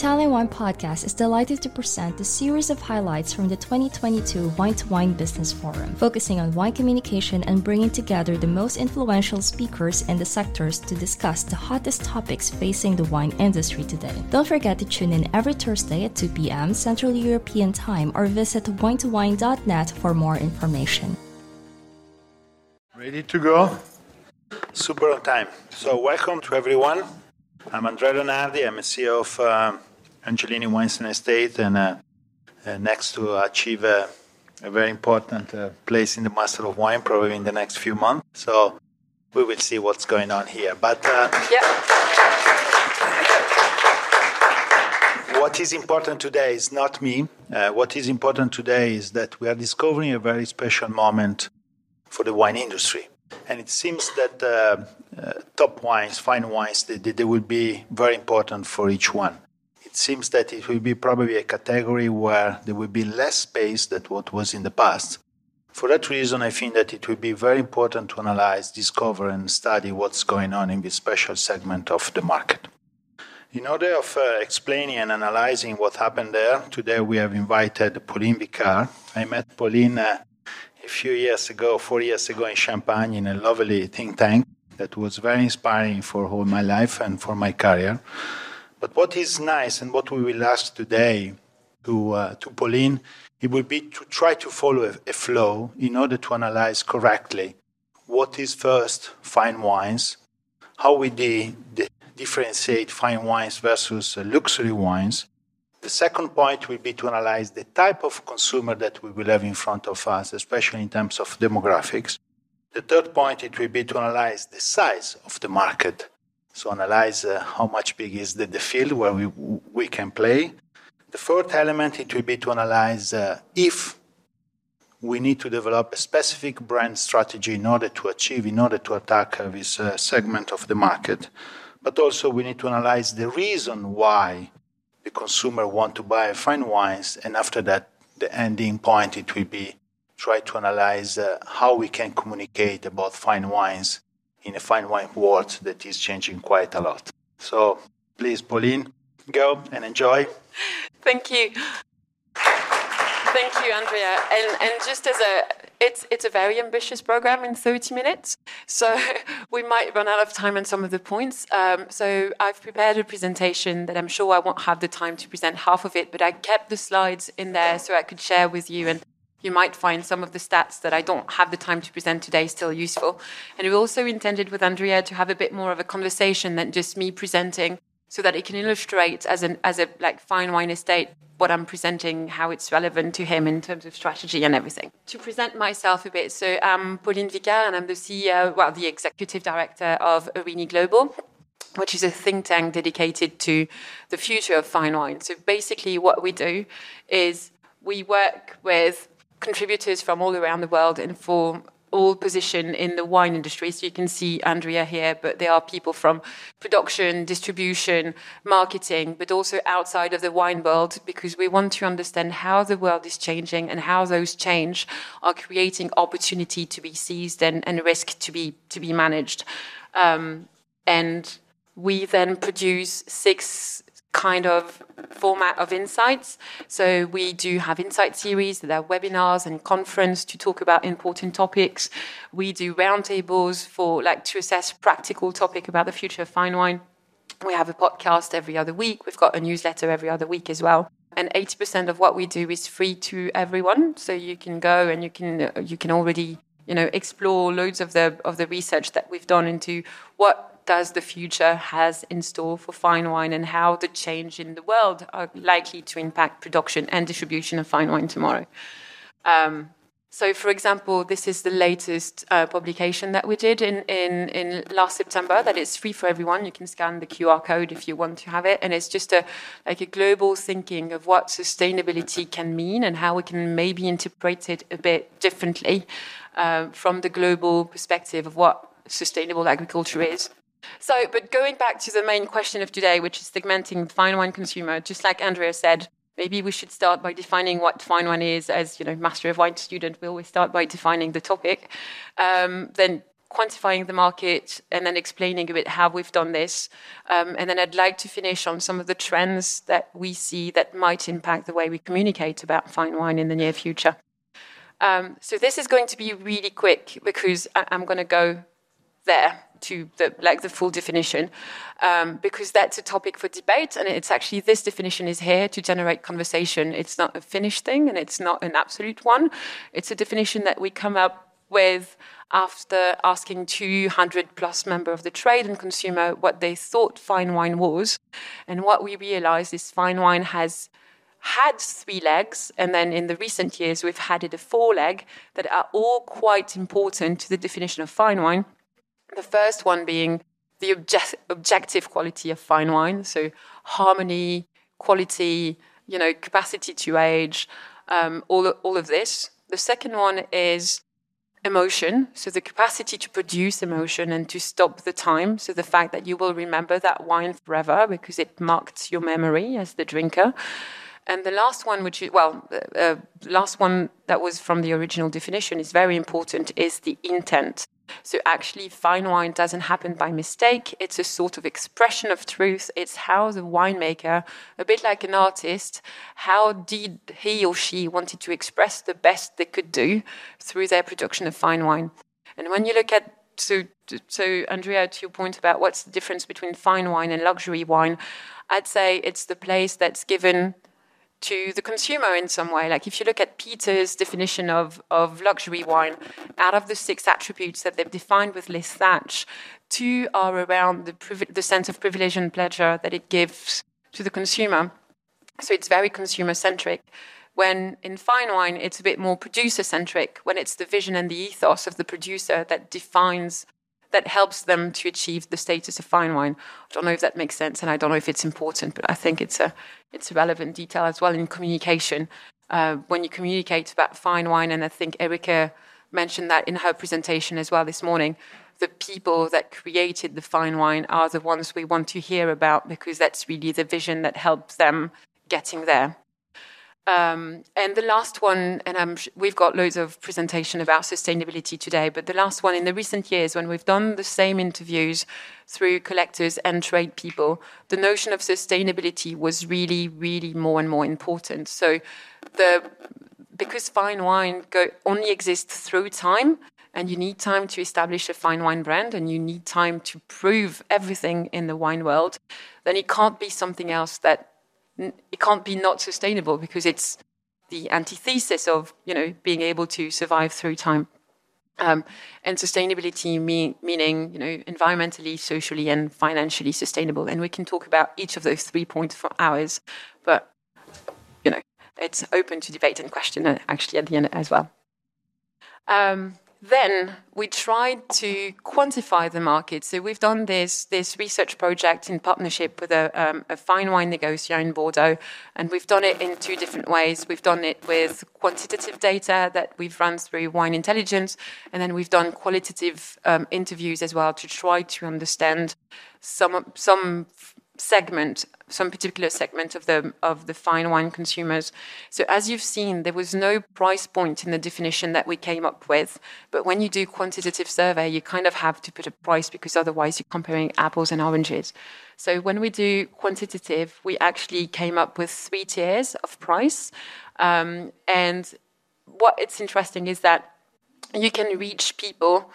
Italian Wine Podcast is delighted to present a series of highlights from the 2022 Wine to Wine Business Forum, focusing on wine communication and bringing together the most influential speakers in the sectors to discuss the hottest topics facing the wine industry today. Don't forget to tune in every Thursday at 2 p.m. Central European Time or visit winetowine.net for more information. Ready to go? Super on time. So, welcome to everyone. I'm Andrea Lonardi. I'm a CEO of uh, Angelini and Estate, and uh, uh, next to achieve a, a very important uh, place in the Master of Wine, probably in the next few months. So we will see what's going on here. But uh, yeah. what is important today is not me. Uh, what is important today is that we are discovering a very special moment for the wine industry. And it seems that uh, uh, top wines, fine wines, they, they, will be very important for each one it seems that it will be probably a category where there will be less space than what was in the past. For that reason, I think that it will be very important to analyze, discover, and study what's going on in this special segment of the market. In order of uh, explaining and analyzing what happened there, today we have invited Pauline Vicard. I met Pauline uh, a few years ago, four years ago in Champagne in a lovely think tank that was very inspiring for all my life and for my career. But what is nice and what we will ask today to, uh, to Pauline, it will be to try to follow a, a flow in order to analyze correctly what is first fine wines, how we de- de- differentiate fine wines versus uh, luxury wines. The second point will be to analyze the type of consumer that we will have in front of us, especially in terms of demographics. The third point it will be to analyze the size of the market so analyze uh, how much big is the, the field where we, we can play. The fourth element, it will be to analyze uh, if we need to develop a specific brand strategy in order to achieve, in order to attack uh, this uh, segment of the market. But also we need to analyze the reason why the consumer want to buy fine wines. And after that, the ending point, it will be try to analyze uh, how we can communicate about fine wines in a fine wine world that is changing quite a lot. So please, Pauline, go and enjoy. Thank you. Thank you, Andrea. And and just as a it's it's a very ambitious program in 30 minutes, so we might run out of time on some of the points. Um, so I've prepared a presentation that I'm sure I won't have the time to present half of it, but I kept the slides in there so I could share with you and you might find some of the stats that I don't have the time to present today still useful. And we also intended with Andrea to have a bit more of a conversation than just me presenting so that it can illustrate as an as a like fine wine estate what I'm presenting, how it's relevant to him in terms of strategy and everything. To present myself a bit, so I'm Pauline Vicard and I'm the CEO, well, the executive director of ARENI Global which is a think tank dedicated to the future of fine wine. So basically, what we do is we work with contributors from all around the world and for all position in the wine industry. So you can see Andrea here, but there are people from production, distribution, marketing, but also outside of the wine world because we want to understand how the world is changing and how those change are creating opportunity to be seized and, and risk to be to be managed. Um, and we then produce six kind of format of insights. So we do have insight series there are webinars and conference to talk about important topics. We do roundtables for like to assess practical topic about the future of fine wine. We have a podcast every other week. We've got a newsletter every other week as well. And 80% of what we do is free to everyone. So you can go and you can you can already you know explore loads of the of the research that we've done into what does the future has in store for fine wine and how the change in the world are likely to impact production and distribution of fine wine tomorrow. Um, So, for example, this is the latest uh, publication that we did in, in, in last September. That is free for everyone. You can scan the QR code if you want to have it, and it's just a like a global thinking of what sustainability can mean and how we can maybe interpret it a bit differently uh, from the global perspective of what sustainable agriculture is. So, but going back to the main question of today, which is segmenting the fine wine consumer, just like Andrea said, maybe we should start by defining what fine wine is. As you know, master of wine student, we always start by defining the topic, um, then quantifying the market, and then explaining a bit how we've done this. Um, and then I'd like to finish on some of the trends that we see that might impact the way we communicate about fine wine in the near future. Um, so this is going to be really quick because I- I'm going to go there to the like the full definition um, because that's a topic for debate and it's actually this definition is here to generate conversation. It's not a finished thing and it's not an absolute one. It's a definition that we come up with after asking 200 plus members of the trade and consumer what they thought fine wine was. And what we realized is fine wine has had three legs, and then in the recent years we've added a four leg that are all quite important to the definition of fine wine. The first one being the obje- objective quality of fine wine, so harmony, quality, you know, capacity to age, um, all, all of this. The second one is emotion, so the capacity to produce emotion and to stop the time. So the fact that you will remember that wine forever because it marked your memory as the drinker. And the last one, which is, well, uh, uh, last one that was from the original definition is very important, is the intent. So actually, fine wine doesn't happen by mistake. It's a sort of expression of truth. It's how the winemaker, a bit like an artist, how did he or she wanted to express the best they could do through their production of fine wine. And when you look at so, so Andrea, to your point about what's the difference between fine wine and luxury wine, I'd say it's the place that's given to the consumer in some way. Like if you look at Peter's definition of, of luxury wine, out of the six attributes that they've defined with Liz Thach, two are around the, the sense of privilege and pleasure that it gives to the consumer. So it's very consumer centric. When in fine wine, it's a bit more producer centric, when it's the vision and the ethos of the producer that defines that helps them to achieve the status of fine wine. I don't know if that makes sense, and I don't know if it's important, but I think it's a it's a relevant detail as well in communication. Uh, when you communicate about fine wine, and I think Erica mentioned that in her presentation as well this morning, the people that created the fine wine are the ones we want to hear about because that's really the vision that helps them getting there. Um, and the last one, and I'm, we've got loads of presentation about sustainability today, but the last one in the recent years, when we've done the same interviews through collectors and trade people, the notion of sustainability was really, really more and more important. So, the because fine wine go, only exists through time, and you need time to establish a fine wine brand, and you need time to prove everything in the wine world, then it can't be something else that it can't be not sustainable because it's the antithesis of you know being able to survive through time. Um, and sustainability mean, meaning you know environmentally socially and financially sustainable. And we can talk about each of those three points for hours but you know it's open to debate and question uh, actually at the end as well. Um, then we tried to quantify the market. So we've done this this research project in partnership with a, um, a fine wine negociator in Bordeaux, and we've done it in two different ways. We've done it with quantitative data that we've run through Wine Intelligence, and then we've done qualitative um, interviews as well to try to understand some some segment, some particular segment of the of the fine wine consumers. So as you've seen, there was no price point in the definition that we came up with. But when you do quantitative survey, you kind of have to put a price because otherwise you're comparing apples and oranges. So when we do quantitative, we actually came up with three tiers of price. Um, and what it's interesting is that you can reach people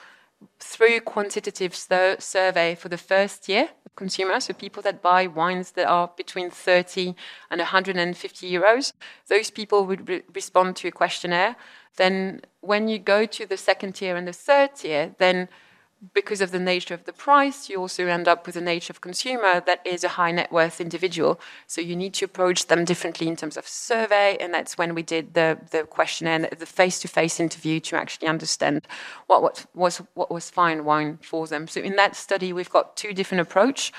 through quantitative sur- survey for the first year of consumers, so people that buy wines that are between 30 and 150 euros, those people would re- respond to a questionnaire. Then, when you go to the second tier and the third tier, then because of the nature of the price, you also end up with a nature of consumer that is a high net worth individual. So you need to approach them differently in terms of survey, and that's when we did the the questionnaire, the face to face interview to actually understand what, what was what was fine wine for them. So in that study, we've got two different approach,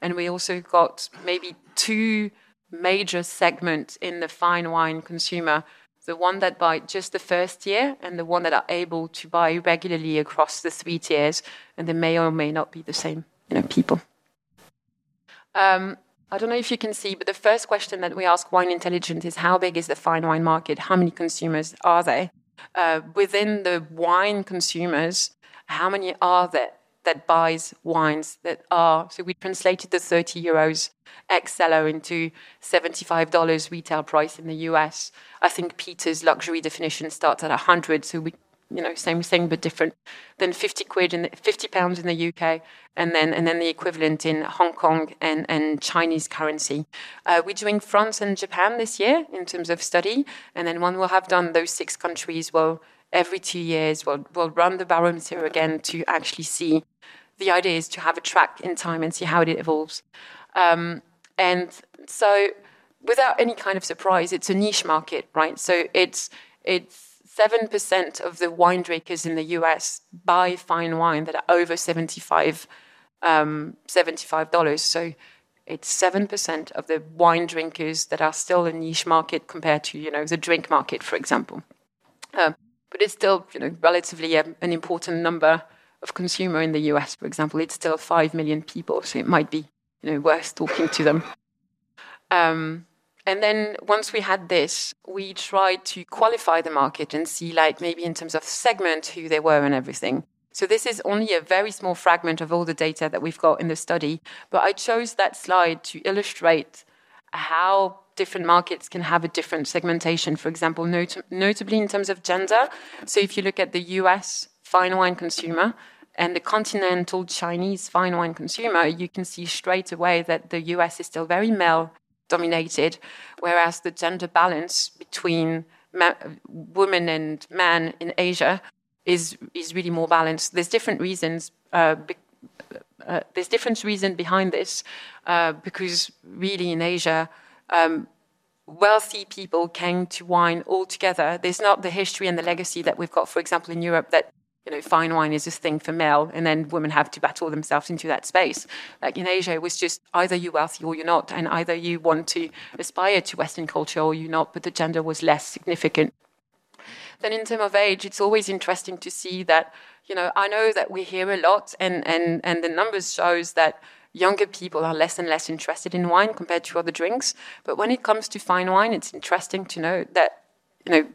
and we also got maybe two major segments in the fine wine consumer the one that buy just the first year and the one that are able to buy regularly across the three tiers, and they may or may not be the same you know, people. Um, I don't know if you can see, but the first question that we ask Wine Intelligence is how big is the fine wine market? How many consumers are there? Uh, within the wine consumers, how many are there? That buys wines that are so we translated the 30 euros ex cellar into $75 retail price in the US. I think Peter's luxury definition starts at 100, so we you know same thing but different. Then 50 quid the, 50 pounds in the UK, and then and then the equivalent in Hong Kong and and Chinese currency. Uh, we're doing France and Japan this year in terms of study, and then when we'll have done those six countries, we'll every two years we'll, we'll run the barometer again to actually see. The idea is to have a track in time and see how it evolves. Um, and so without any kind of surprise it's a niche market right? So it's it's 7% of the wine drinkers in the us buy fine wine that are over 75 um, $75 so it's 7% of the wine drinkers that are still a niche market compared to you know the drink market for example. Um, but it's still you know relatively a, an important number of consumer in the US, for example. It's still five million people, so it might be you know worth talking to them. Um, and then once we had this, we tried to qualify the market and see, like maybe in terms of segment, who they were and everything. So this is only a very small fragment of all the data that we've got in the study, but I chose that slide to illustrate how different markets can have a different segmentation, for example, not- notably in terms of gender. So if you look at the US fine wine consumer and the continental Chinese fine wine consumer, you can see straight away that the US is still very male dominated, whereas the gender balance between women and men in Asia is, is really more balanced. There's different reasons. Uh, uh, there's different reason behind this uh, because really in Asia, um, wealthy people came to wine all together. There's not the history and the legacy that we've got, for example, in Europe, that you know, fine wine is this thing for male, and then women have to battle themselves into that space. Like in Asia, it was just either you're wealthy or you're not, and either you want to aspire to Western culture or you're not, but the gender was less significant. Then, in terms of age, it's always interesting to see that, you know, I know that we hear a lot, and, and, and the numbers shows that younger people are less and less interested in wine compared to other drinks. But when it comes to fine wine, it's interesting to know that, you know,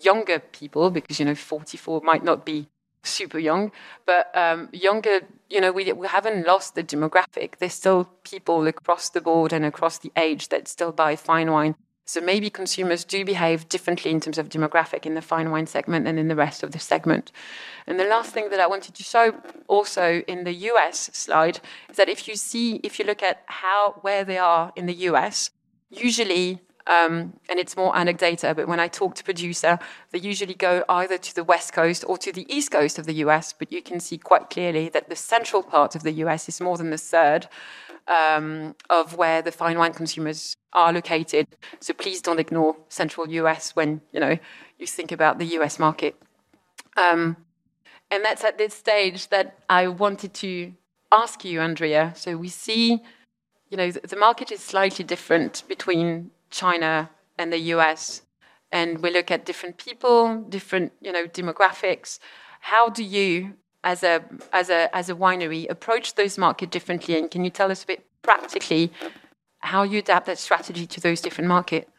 younger people, because, you know, 44 might not be super young, but um, younger, you know, we, we haven't lost the demographic. There's still people across the board and across the age that still buy fine wine. So maybe consumers do behave differently in terms of demographic in the fine wine segment and in the rest of the segment. And the last thing that I wanted to show also in the US slide is that if you see, if you look at how, where they are in the US, usually um, and it's more anecdotal, but when I talk to producer, they usually go either to the west coast or to the east coast of the US. But you can see quite clearly that the central part of the US is more than the third um, of where the fine wine consumers are located. So please don't ignore central US when you know you think about the US market. Um, and that's at this stage that I wanted to ask you, Andrea. So we see, you know, the market is slightly different between China and the US, and we look at different people, different, you know, demographics. How do you as a as a as a winery approach those markets differently? And can you tell us a bit practically how you adapt that strategy to those different markets?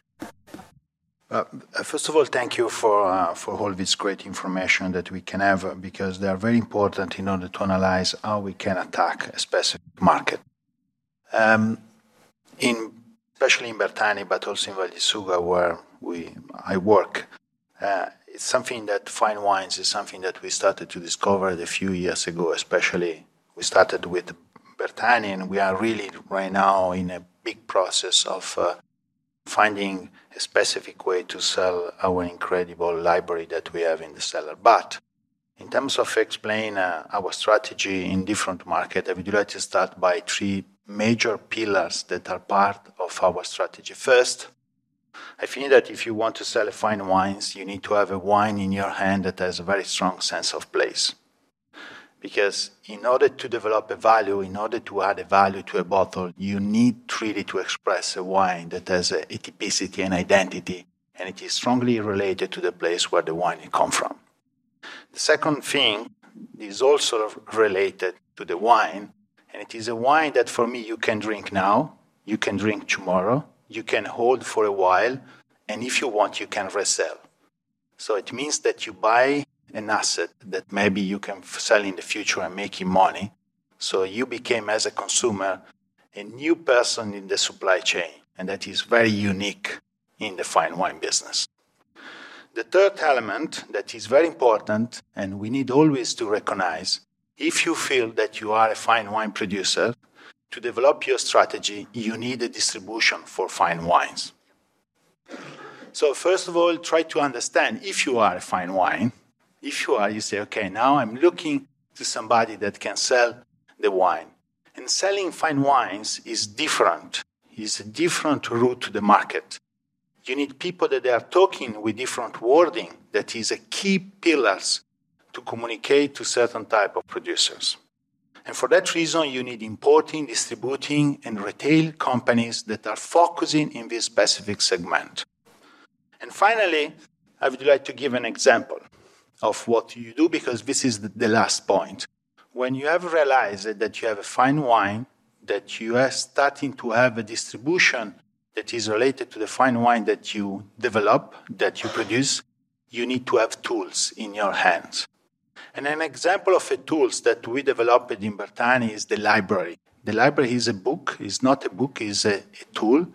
Uh, first of all, thank you for uh, for all this great information that we can have because they are very important in order to analyze how we can attack a specific market. Um, in especially in Bertani, but also in Val di Suga, where we I work, uh, it's something that fine wines is something that we started to discover a few years ago. Especially, we started with Bertani, and we are really right now in a big process of uh, finding a specific way to sell our incredible library that we have in the cellar. But in terms of explain uh, our strategy in different markets, I would like to start by three major pillars that are part of our strategy. First, I think that if you want to sell fine wines, you need to have a wine in your hand that has a very strong sense of place. Because in order to develop a value, in order to add a value to a bottle, you need really to express a wine that has a typicity and identity, and it is strongly related to the place where the wine comes from. The second thing is also related to the wine, and it is a wine that for me you can drink now, you can drink tomorrow, you can hold for a while, and if you want, you can resell. So it means that you buy an asset that maybe you can sell in the future and making money. So you became, as a consumer, a new person in the supply chain, and that is very unique in the fine wine business. The third element that is very important, and we need always to recognize if you feel that you are a fine wine producer, to develop your strategy, you need a distribution for fine wines. So, first of all, try to understand if you are a fine wine. If you are, you say, okay, now I'm looking to somebody that can sell the wine. And selling fine wines is different, it's a different route to the market. You need people that are talking with different wording that is a key pillars to communicate to certain type of producers. And for that reason, you need importing, distributing, and retail companies that are focusing in this specific segment. And finally, I would like to give an example of what you do because this is the, last point. When you have realized that you have a fine wine, that you are starting to have a distribution that is related to the fine wine that you develop, that you produce, you need to have tools in your hands. And an example of a tools that we developed in Bertani is the library. The library is a book, is not a book, it's a, a tool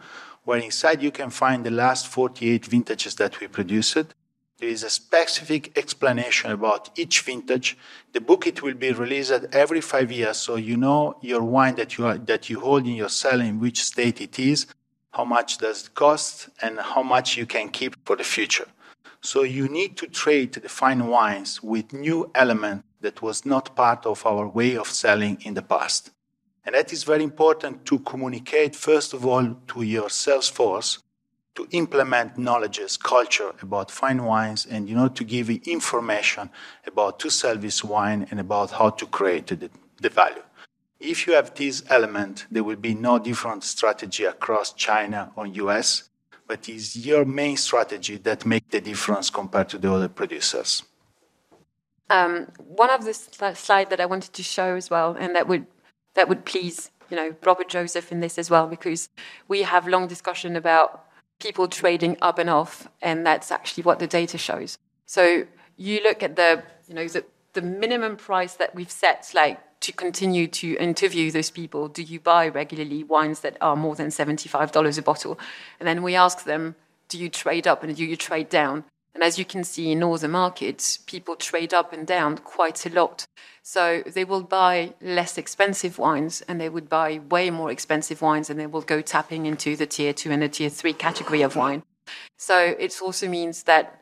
where inside you can find the last 48 vintages that we produced. There is a specific explanation about each vintage. The book it will be released every five years, so you know your wine that you are, that you hold in your cellar in which state it is, how much does it cost, and how much you can keep for the future. So you need to trade the fine wines with new element that was not part of our way of selling in the past. And that is very important to communicate, first of all, to your sales force to implement knowledges, culture about fine wines, and you know to give information about to sell this wine and about how to create the, the value. If you have this element, there will be no different strategy across China or US but is your main strategy that make the difference compared to the other producers? Um, one of the sl- slide that I wanted to show as well, and that would that would please you know Robert Joseph in this as well, because we have long discussion about people trading up and off, and that's actually what the data shows. So you look at the you know the, the minimum price that we've set, like to continue to interview those people, do you buy regularly wines that are more than $75 a bottle? And then we ask them, do you trade up and do you trade down? And as you can see in all the markets, people trade up and down quite a lot. So they will buy less expensive wines and they would buy way more expensive wines and they will go tapping into the tier two and the tier three category of wine. So it also means that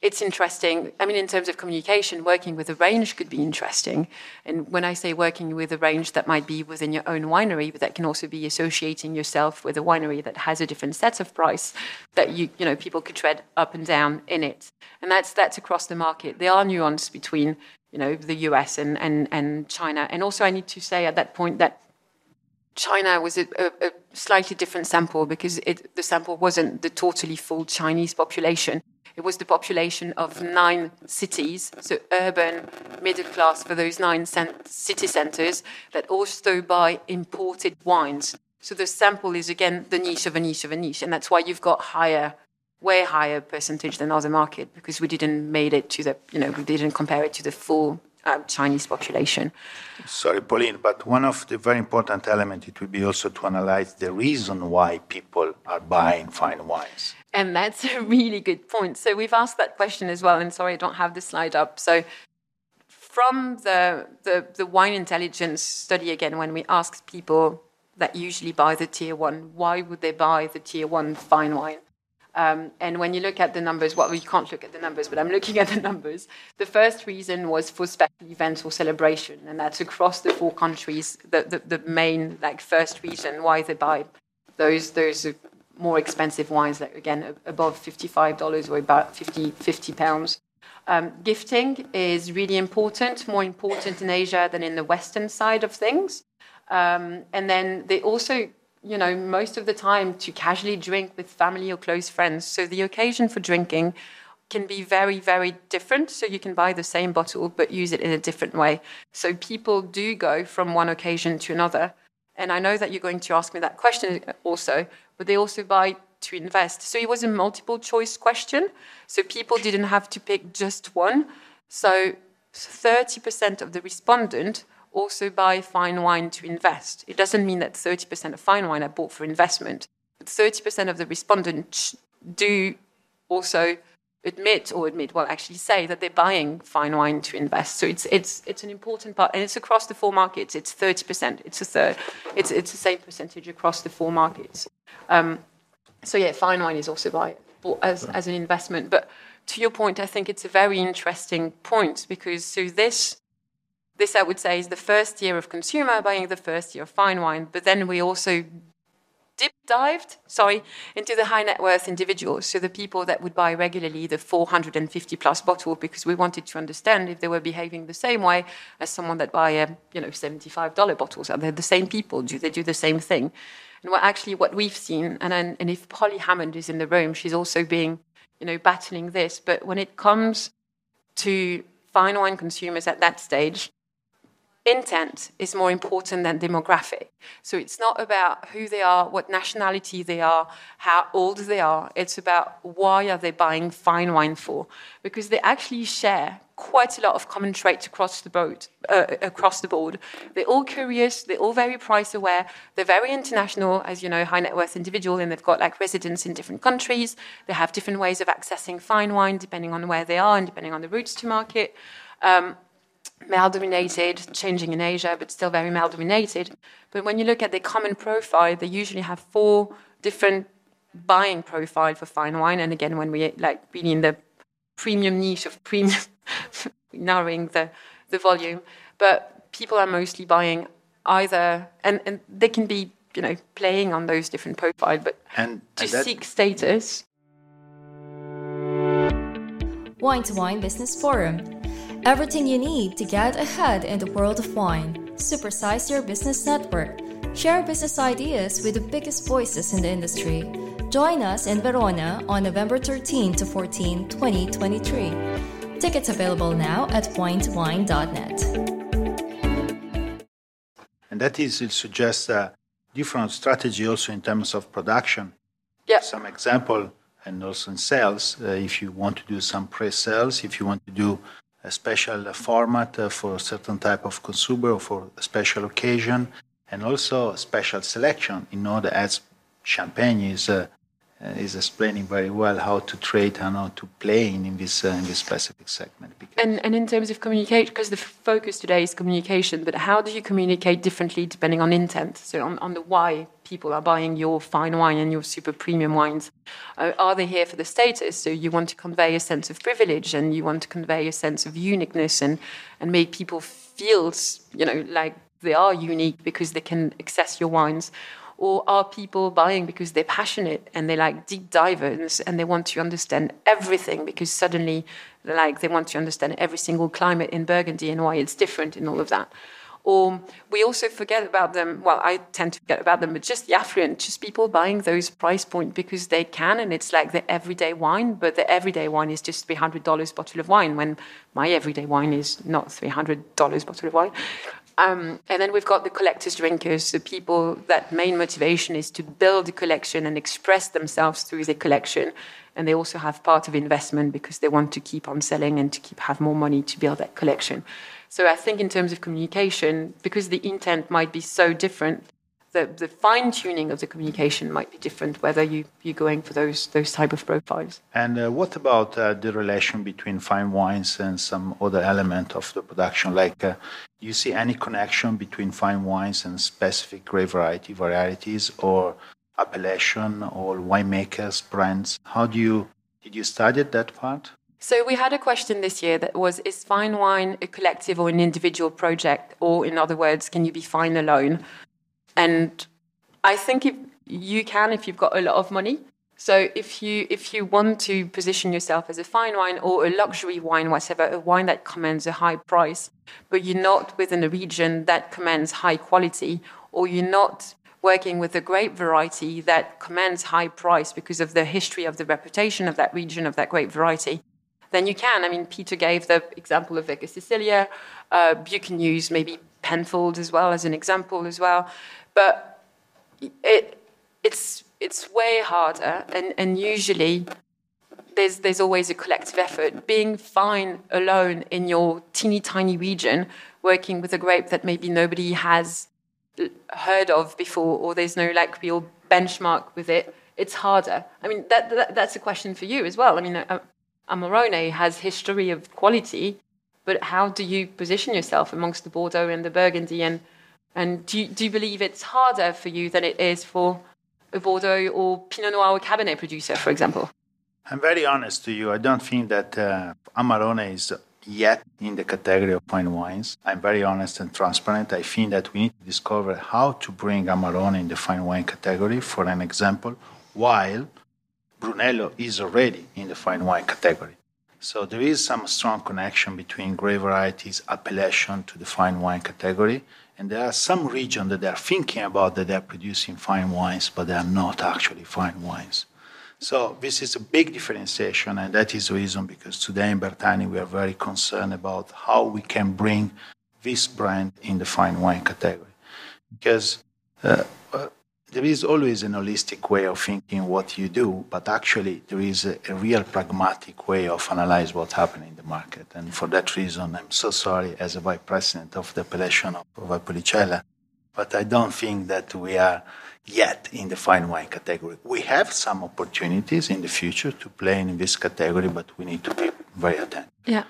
it's interesting. I mean, in terms of communication, working with a range could be interesting. And when I say working with a range that might be within your own winery, but that can also be associating yourself with a winery that has a different set of price that you, you know, people could tread up and down in it. And that's that's across the market. There are nuances between, you know, the US and, and, and China. And also I need to say at that point that China was a, a, slightly different sample because it, the sample wasn't the totally full Chinese population it was the population of nine cities, so urban, middle class for those nine city centers that also buy imported wines. So the sample is again the niche of a niche of a niche, and that's why you've got higher, way higher percentage than other market because we didn't made it to the, you know, we didn't compare it to the full uh, Chinese population. Sorry, Pauline, but one of the very important elements it will be also to analyze the reason why people are buying fine wines. And that's a really good point. So we've asked that question as well. And sorry, I don't have the slide up. So from the, the, the wine intelligence study again, when we asked people that usually buy the tier one, why would they buy the tier one fine wine? Um, and when you look at the numbers, well, you can't look at the numbers, but I'm looking at the numbers. The first reason was for special events or celebration, and that's across the four countries. The, the, the main, like, first reason why they buy those those more expensive wines, like again above fifty-five dollars or about 50, 50 pounds. Um, gifting is really important, more important in Asia than in the Western side of things. Um, and then they also you know, most of the time to casually drink with family or close friends. So the occasion for drinking can be very, very different. So you can buy the same bottle but use it in a different way. So people do go from one occasion to another. And I know that you're going to ask me that question also, but they also buy to invest. So it was a multiple choice question. So people didn't have to pick just one. So 30% of the respondent also buy fine wine to invest. It doesn't mean that 30% of fine wine are bought for investment, but 30% of the respondents do also admit or admit, well, actually say that they're buying fine wine to invest. So it's it's it's an important part, and it's across the four markets. It's 30%. It's a third. It's it's the same percentage across the four markets. Um, so yeah, fine wine is also buy as as an investment. But to your point, I think it's a very interesting point because so this this, I would say, is the first year of consumer buying the first year of fine wine. But then we also deep dived, sorry, into the high net worth individuals, so the people that would buy regularly the 450 plus bottle, because we wanted to understand if they were behaving the same way as someone that buy a you know $75 bottles. Are they the same people? Do they do the same thing? And what actually what we've seen, and and if Polly Hammond is in the room, she's also being you know battling this. But when it comes to fine wine consumers at that stage, intent is more important than demographic. So it's not about who they are, what nationality they are, how old they are. It's about why are they buying fine wine for? Because they actually share quite a lot of common traits across the board. Uh, across the board, they're all curious. They're all very price aware. They're very international, as you know, high net worth individual, and they've got like residents in different countries. They have different ways of accessing fine wine depending on where they are and depending on the routes to market. Um, male dominated, changing in Asia, but still very male dominated. But when you look at the common profile, they usually have four different buying profile for fine wine. And again, when we like really in the premium niche of premium, narrowing the, the volume, but people are mostly buying either, and, and they can be, you know, playing on those different profiles, but and, to and that... seek status. Wine to Wine Business Forum Everything you need to get ahead in the world of wine. Supersize your business network. Share business ideas with the biggest voices in the industry. Join us in Verona on November 13 to 14, 2023. Tickets available now at winetowine.net. And that is, it suggests a different strategy also in terms of production. Yeah. Some example, and also in sales, uh, if you want to do some pre sales, if you want to do a special format uh, for a certain type of consumer or for a special occasion, and also special selection in order as champagne is uh, is explaining very well how to trade and how to play in, in this uh, in this specific segment. And and in terms of communication, because the focus today is communication, but how do you communicate differently depending on intent? So on, on the why people are buying your fine wine and your super premium wines, uh, are they here for the status? So you want to convey a sense of privilege and you want to convey a sense of uniqueness and and make people feel you know like they are unique because they can access your wines or are people buying because they're passionate and they're like deep divers and they want to understand everything because suddenly like they want to understand every single climate in Burgundy and why it's different and all of that. Or we also forget about them. Well, I tend to forget about them, but just the affluent, just people buying those price point because they can, and it's like the everyday wine. But the everyday wine is just three hundred dollars bottle of wine, when my everyday wine is not three hundred dollars bottle of wine. Um, and then we've got the collectors drinkers, the people that main motivation is to build a collection and express themselves through the collection. And they also have part of investment because they want to keep on selling and to keep have more money to build that collection. So I think in terms of communication, because the intent might be so different, the, the fine tuning of the communication might be different whether you, you're going for those, those type of profiles. And uh, what about uh, the relation between fine wines and some other element of the production? Like, uh, do you see any connection between fine wines and specific grape variety varieties, or appellation or winemakers, brands? How do you did you study that part? So we had a question this year that was: Is fine wine a collective or an individual project, or in other words, can you be fine alone? And I think if you can, if you've got a lot of money. So if you if you want to position yourself as a fine wine or a luxury wine, whatever, a wine that commands a high price, but you're not within a region that commands high quality, or you're not working with a grape variety that commands high price because of the history of the reputation of that region of that grape variety, then you can. I mean, Peter gave the example of Vega Sicilia. Uh, you can use maybe Penfold as well as an example as well. But it, it's, it's way harder, and, and usually there's, there's always a collective effort. Being fine alone in your teeny tiny region, working with a grape that maybe nobody has heard of before, or there's no like real benchmark with it, it's harder. I mean, that, that that's a question for you as well. I mean, uh, Amarone has history of quality, but how do you position yourself amongst the Bordeaux and the Burgundy? And, and do, you, do you believe it's harder for you than it is for a Bordeaux or Pinot Noir or Cabernet producer, for example? I'm very honest to you. I don't think that uh, Amarone is yet in the category of fine wines. I'm very honest and transparent. I think that we need to discover how to bring Amarone in the fine wine category, for an example, while Brunello is already in the fine wine category. So there is some strong connection between grape varieties, appellation to the fine wine category, and there are some regions that they are thinking about that they are producing fine wines, but they are not actually fine wines. So this is a big differentiation, and that is the reason because today in Bertani we are very concerned about how we can bring this brand in the fine wine category. Because uh, there is always an holistic way of thinking what you do, but actually there is a, a, real pragmatic way of analyze what's happening in the market. And for that reason, I'm so sorry as a vice president of the appellation of Valpolicella, but I don't think that we are yet in the fine wine category. We have some opportunities in the future to play in this category, but we need to be very attentive. Yeah.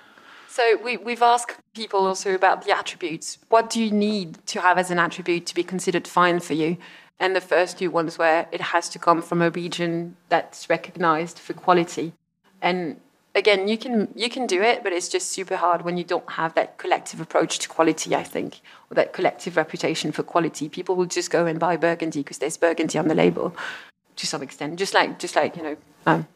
So we, we've asked people also about the attributes. What do you need to have as an attribute to be considered fine for you? And the first two ones where it has to come from a region that's recognized for quality. And again, you can you can do it, but it's just super hard when you don't have that collective approach to quality. I think, or that collective reputation for quality. People will just go and buy Burgundy because there's Burgundy on the label, to some extent. Just like just like you know. Um,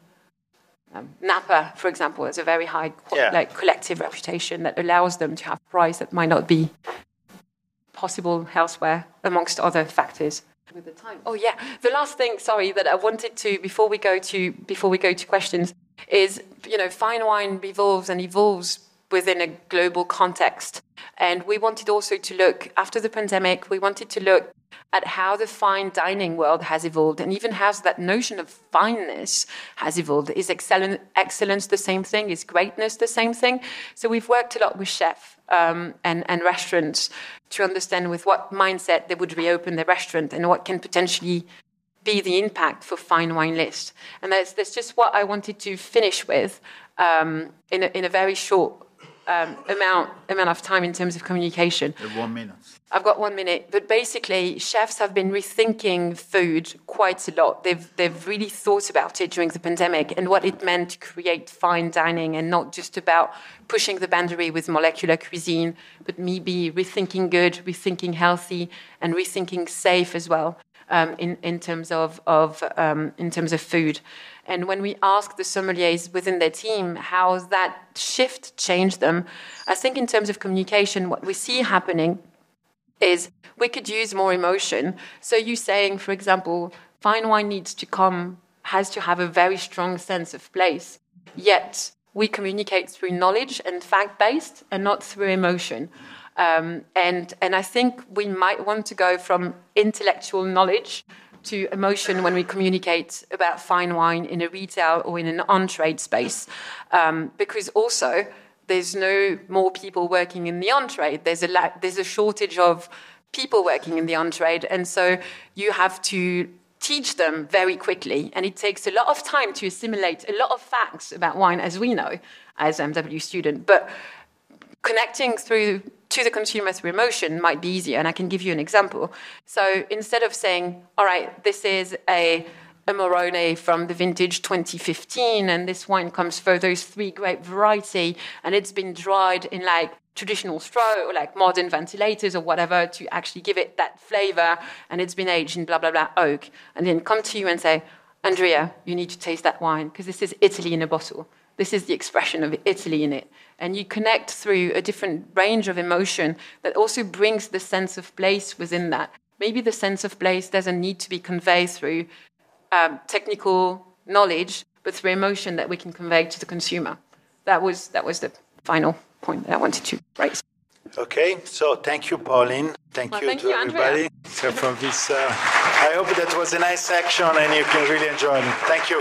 um, Napa, for example, has a very high yeah. like collective reputation that allows them to have price that might not be possible elsewhere, amongst other factors with the time. Oh yeah, the last thing, sorry, that I wanted to before we go to before we go to questions is you know fine wine evolves and evolves within a global context, and we wanted also to look after the pandemic. We wanted to look at how the fine dining world has evolved and even how that notion of fineness has evolved. Is excellence the same thing? Is greatness the same thing? So we've worked a lot with chefs um, and, and restaurants to understand with what mindset they would reopen their restaurant and what can potentially be the impact for fine wine list. And that's, that's just what I wanted to finish with um, in, a, in a very short um, amount amount of time in terms of communication. One minute. I've got one minute, but basically, chefs have been rethinking food quite a lot. They've they've really thought about it during the pandemic and what it meant to create fine dining, and not just about pushing the boundary with molecular cuisine, but maybe rethinking good, rethinking healthy, and rethinking safe as well um, in in terms of of um, in terms of food. And when we ask the sommeliers within their team how that shift changed them, I think in terms of communication, what we see happening is we could use more emotion. So you saying, for example, fine wine needs to come, has to have a very strong sense of place. Yet we communicate through knowledge and fact based and not through emotion. Um, and, and I think we might want to go from intellectual knowledge to emotion when we communicate about fine wine in a retail or in an on trade space. Um, because also, there's no more people working in the on trade. There's a there's a shortage of people working in the on trade, and so you have to teach them very quickly, and it takes a lot of time to assimilate a lot of facts about wine, as we know as MW student. But connecting through to the consumer through emotion might be easier. And I can give you an example. So instead of saying, all right, this is a Amarone from the vintage 2015, and this wine comes for those three grape variety, and it's been dried in like traditional straw or like modern ventilators or whatever to actually give it that flavor, and it's been aged in blah blah blah oak, and then come to you and say, Andrea, you need to taste that wine because this is Italy in a bottle. This is the expression of Italy in it. And you connect through a different range of emotion that also brings the sense of place within that. Maybe the sense of place doesn't need to be conveyed through um, technical knowledge, but through emotion that we can convey to the consumer. That was, that was the final point that I wanted to raise. Okay, so thank you, Pauline. Thank well, you thank to you, everybody. So from this, uh, I hope that was a nice section and you can really enjoy it. Thank you.